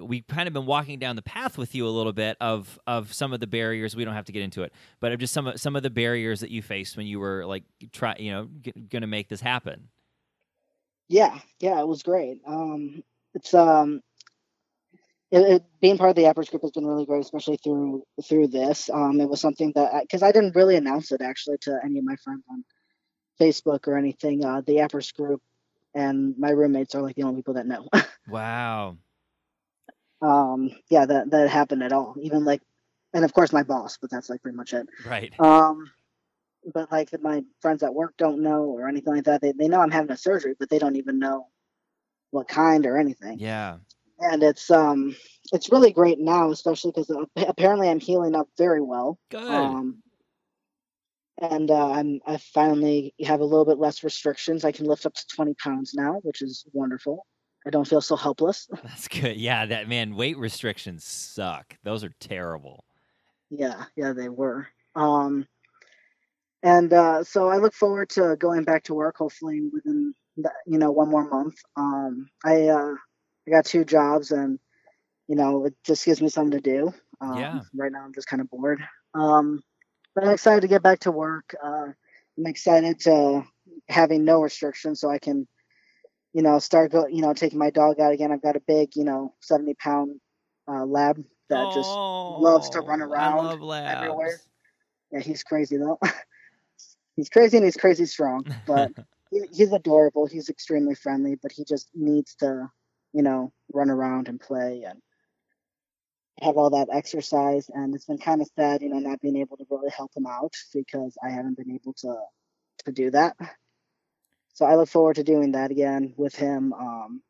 we've kind of been walking down the path with you a little bit of of some of the barriers. We don't have to get into it, but of just some of some of the barriers that you faced when you were like try you know g- going to make this happen. Yeah, yeah, it was great. Um, it's um it, it, being part of the Yappers group has been really great, especially through through this. Um, it was something that because I, I, didn't really announce it actually to any of my friends on Facebook or anything. Uh, the Yappers group and my roommates are like the only people that know. wow. Um, yeah, that that happened at all. Even like, and of course my boss, but that's like pretty much it. Right. Um, but like my friends at work don't know or anything like that. They they know I'm having a surgery, but they don't even know what kind or anything. Yeah and it's um it's really great now, especially because apparently I'm healing up very well. Good. Um, and uh, I'm I finally have a little bit less restrictions. I can lift up to 20 pounds now, which is wonderful. I don't feel so helpless. That's good. Yeah, that man, weight restrictions suck. Those are terrible. Yeah, yeah, they were. Um, and uh, so I look forward to going back to work, hopefully within the, you know one more month. Um, I uh, I got two jobs, and you know it just gives me something to do. Um, Yeah. Right now, I'm just kind of bored. Um, but I'm excited to get back to work. Uh, I'm excited to having no restrictions, so I can, you know, start go, you know, taking my dog out again. I've got a big, you know, 70 pound uh, lab that just loves to run Oh, around I love labs. everywhere. yeah, he's crazy though. he's crazy and he's crazy strong, but he, he's adorable. He's extremely friendly, but he just needs to, you know, run around and play and have all that exercise. And it's been kind of sad, you know, not being able to really help him out because I haven't been able to to do that. So I look forward to doing that again with him. Um,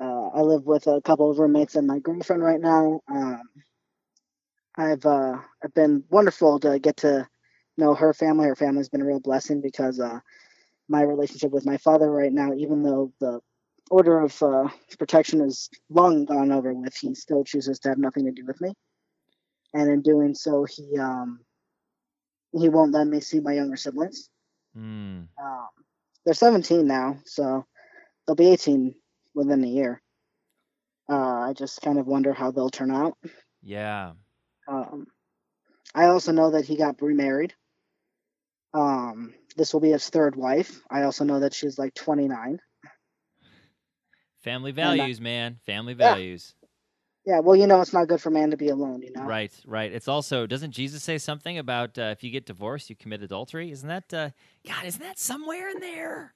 uh, I live with a couple of roommates and my girlfriend right now. Um, I've uh, I've been wonderful to get to know her family. Her family's been a real blessing because uh, my relationship with my father right now, even though the order of uh, protection is long gone over with, he still chooses to have nothing to do with me. And in doing so, he um, he won't let me see my younger siblings. Mm, Um, they're 17 now, so they'll be 18 within a year. Uh, I just kind of wonder how they'll turn out. yeah. Um, I also know that he got remarried. Um, this will be his third wife. I also know that she's like 29. Family values, man. Family values. Yeah, well, you know, it's not good for man to be alone, you know? Right, right. It's also doesn't Jesus say something about uh, if you get divorced, you commit adultery? Isn't that uh, God? Isn't that somewhere in there?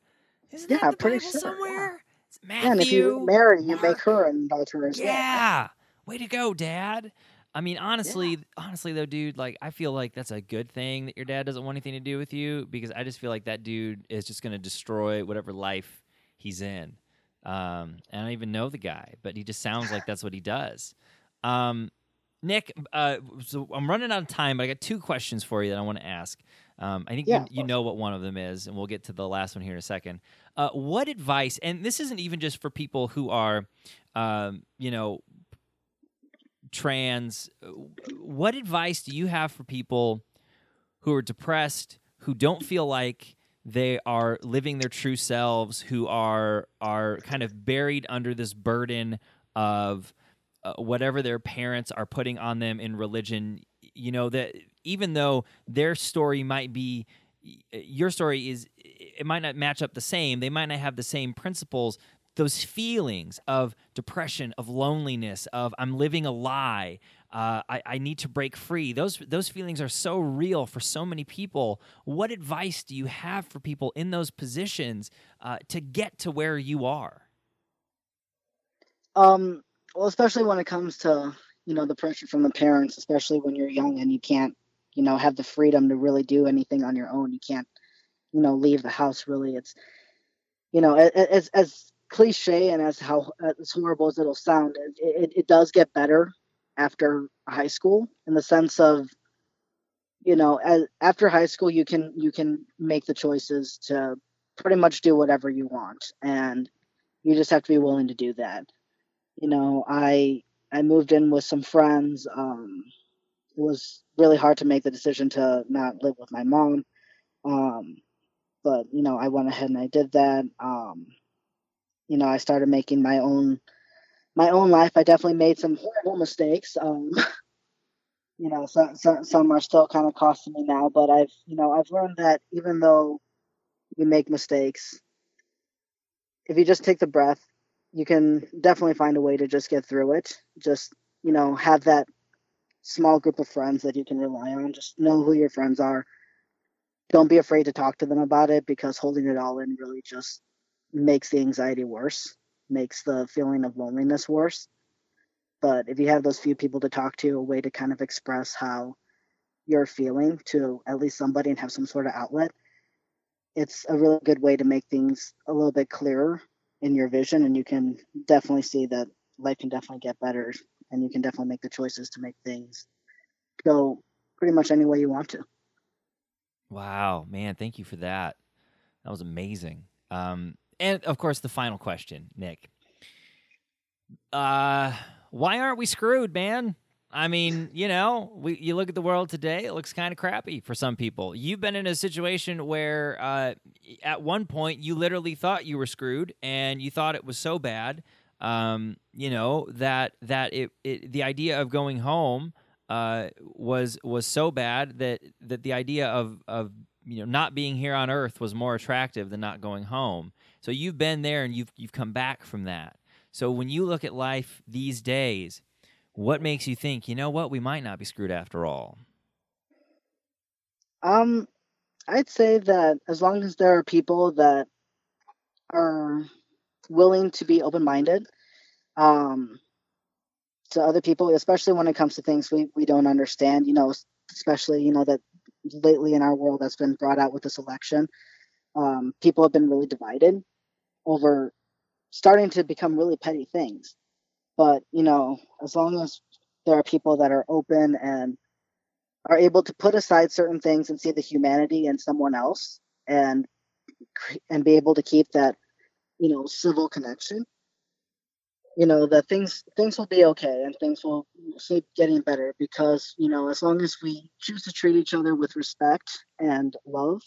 Isn't Yeah, that the pretty Bible sure, yeah. somewhere? It's Matthew. And if you marry, you make her an adulterer as well. Yeah. Way to go, Dad. I mean, honestly, honestly though, dude, like I feel like that's a good thing that your dad doesn't want anything to do with you because I just feel like that dude is just going to destroy whatever life he's in. Um, and I don't even know the guy, but he just sounds like that's what he does. Um, Nik, uh, so I'm running out of time, but I got two questions for you that I want to ask. Um, I think Yeah, you, you know what one of them is, and we'll get to the last one here in a second. Uh, what advice, and this isn't even just for people who are, um, you know, trans, what advice do you have for people who are depressed, who don't feel like they are living their true selves, who are are kind of buried under this burden of uh, whatever their parents are putting on them in religion? You know that even though their story might be your story is it might not match up the same they might not have the same principles those feelings of depression of loneliness of i'm living a lie uh, I, I need to break free those those feelings are so real for so many people what advice do you have for people in those positions uh, to get to where you are Um, well, especially when it comes to you know the pressure from the parents, especially when you're young and you can't you know have the freedom to really do anything on your own. You can't you know leave the house. Really, it's you know as as cliche and as how as horrible as it'll sound, it, it, it does get better after high school in the sense of you know as, after high school you can you can make the choices to pretty much do whatever you want. And you just have to be willing to do that. You know i i moved in with some friends um it was really hard to make the decision to not live with my mom. Um but you know i went ahead and i did that. Um you know i started making my own my own life i definitely made some horrible mistakes um you know some some, some are still kind of costing me now but i've you know i've learned that even though you make mistakes if you just take the breath you can definitely find a way to just get through it. Just, you know, have that small group of friends that you can rely on. Just know who your friends are. Don't be afraid to talk to them about it because holding it all in really just makes the anxiety worse, makes the feeling of loneliness worse. But if you have those few people to talk to, a way to kind of express how you're feeling to at least somebody and have some sort of outlet, it's a really good way to make things a little bit clearer in your vision and you can definitely see that life can definitely get better and you can definitely make the choices to make things go pretty much any way you want to Wow, man, thank you for that. That was amazing. Um, and of course, the final question, Nik. Uh, why aren't we screwed, man? I mean, you know, we you look at the world today; it looks kind of crappy for some people. You've been in a situation where, uh, at one point, you literally thought you were screwed, and you thought it was so bad, um, you know, that that it, it the idea of going home uh, was was so bad that that the idea of of you know not being here on Earth was more attractive than not going home. So you've been there, and you've you've come back from that. So when you look at life these days what makes you think, you know what, we might not be screwed after all? Um, I'd say that as long as there are people that are willing to be open minded um, to other people, especially when it comes to things we, we don't understand, you know, especially, you know, that lately in our world that's been brought out with this election, um, people have been really divided over starting to become really petty things. But, you know, as long as there are people that are open and are able to put aside certain things and see the humanity in someone else and and be able to keep that, you know, civil connection, you know, that things things will be okay and things will keep getting better because, you know, as long as we choose to treat each other with respect and love,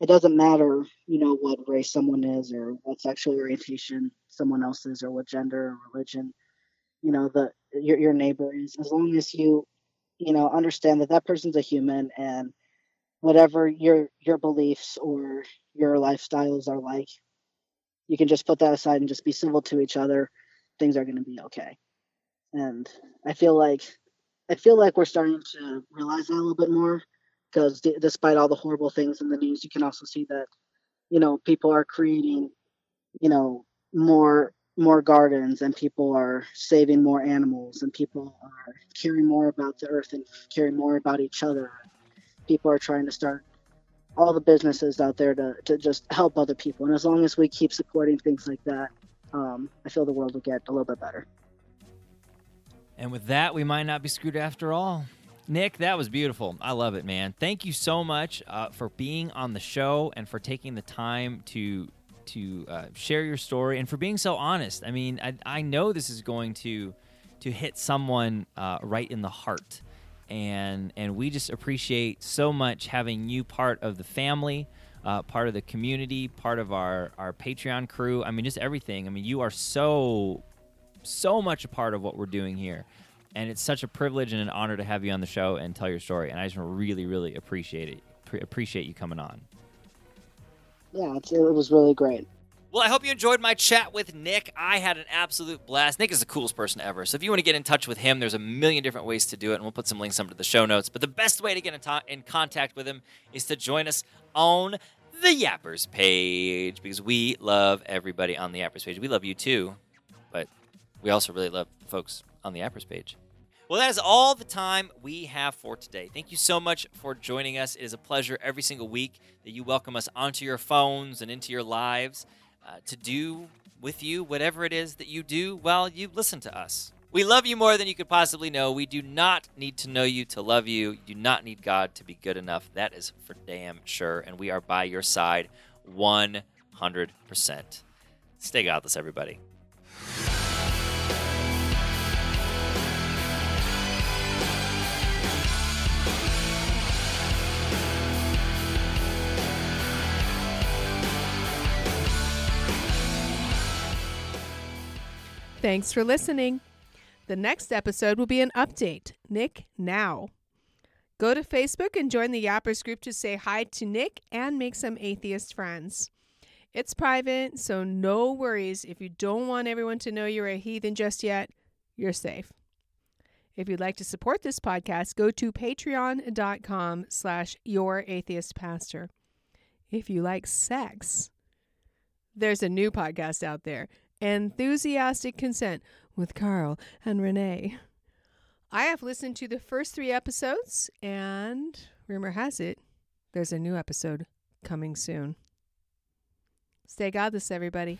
it doesn't matter, you know, what race someone is or what sexual orientation someone else is or what gender or religion you know the your your neighbor is. As long as you you know understand that that person's a human and whatever your your beliefs or your lifestyles are like you can just put that aside and just be civil to each other. Things are going to be okay. And i feel like i feel like we're starting to realize that a little bit more because d- despite all the horrible things in the news you can also see that you know people are creating you know more more gardens and people are saving more animals and people are caring more about the earth and caring more about each other. People are trying to start all the businesses out there to, to just help other people. And as long as we keep supporting things like that um, i feel the world will get a little bit better. And with that we might not be screwed after all Nik, that was beautiful. I love it, man. Thank you so much uh, for being on the show and for taking the time to to uh, share your story and for being so honest. I mean, I, I know this is going to to hit someone uh, right in the heart, and and we just appreciate so much having you part of the family, uh, part of the community, part of our our Patreon crew. I mean, just everything. I mean, you are so so much a part of what we're doing here. And it's such a privilege and an honor to have you on the show and tell your story. And I just really, really appreciate it. Pre- appreciate you coming on yeah, it, it was really great. Well, I hope you enjoyed my chat with Nik. I had an absolute blast. Nik is the coolest person ever. So if you want to get in touch with him, there's a million different ways to do it, and we'll put some links under the show notes. But the best way to get in, to- in contact with him is to join us on the Yappers page because we love everybody on the Yappers page. We love you too, but we also really love folks on the Yappers page. Well, that is all the time we have for today. Thank you so much for joining us. It is a pleasure every single week that you welcome us onto your phones and into your lives uh, to do with you whatever it is that you do while you listen to us. We love you more than you could possibly know. We do not need to know you to love you. You do not need God to be good enough. That is for damn sure. And we are by your side 100%. Stay godless, everybody. Thanks for listening. The next episode will be an update. Nik Now. Go to Facebook and join the Yappers group to say hi to Nik and make some atheist friends. It's private, so no worries. If you don't want everyone to know you're a heathen just yet, you're safe. If you'd like to support this podcast, go to patreon.com slash your atheist pastor. If you like sex, there's a new podcast out there Enthusiastic Consent with Karl and Rene. I have listened to the first three episodes, and rumor has it there's a new episode coming soon. Stay godless, everybody.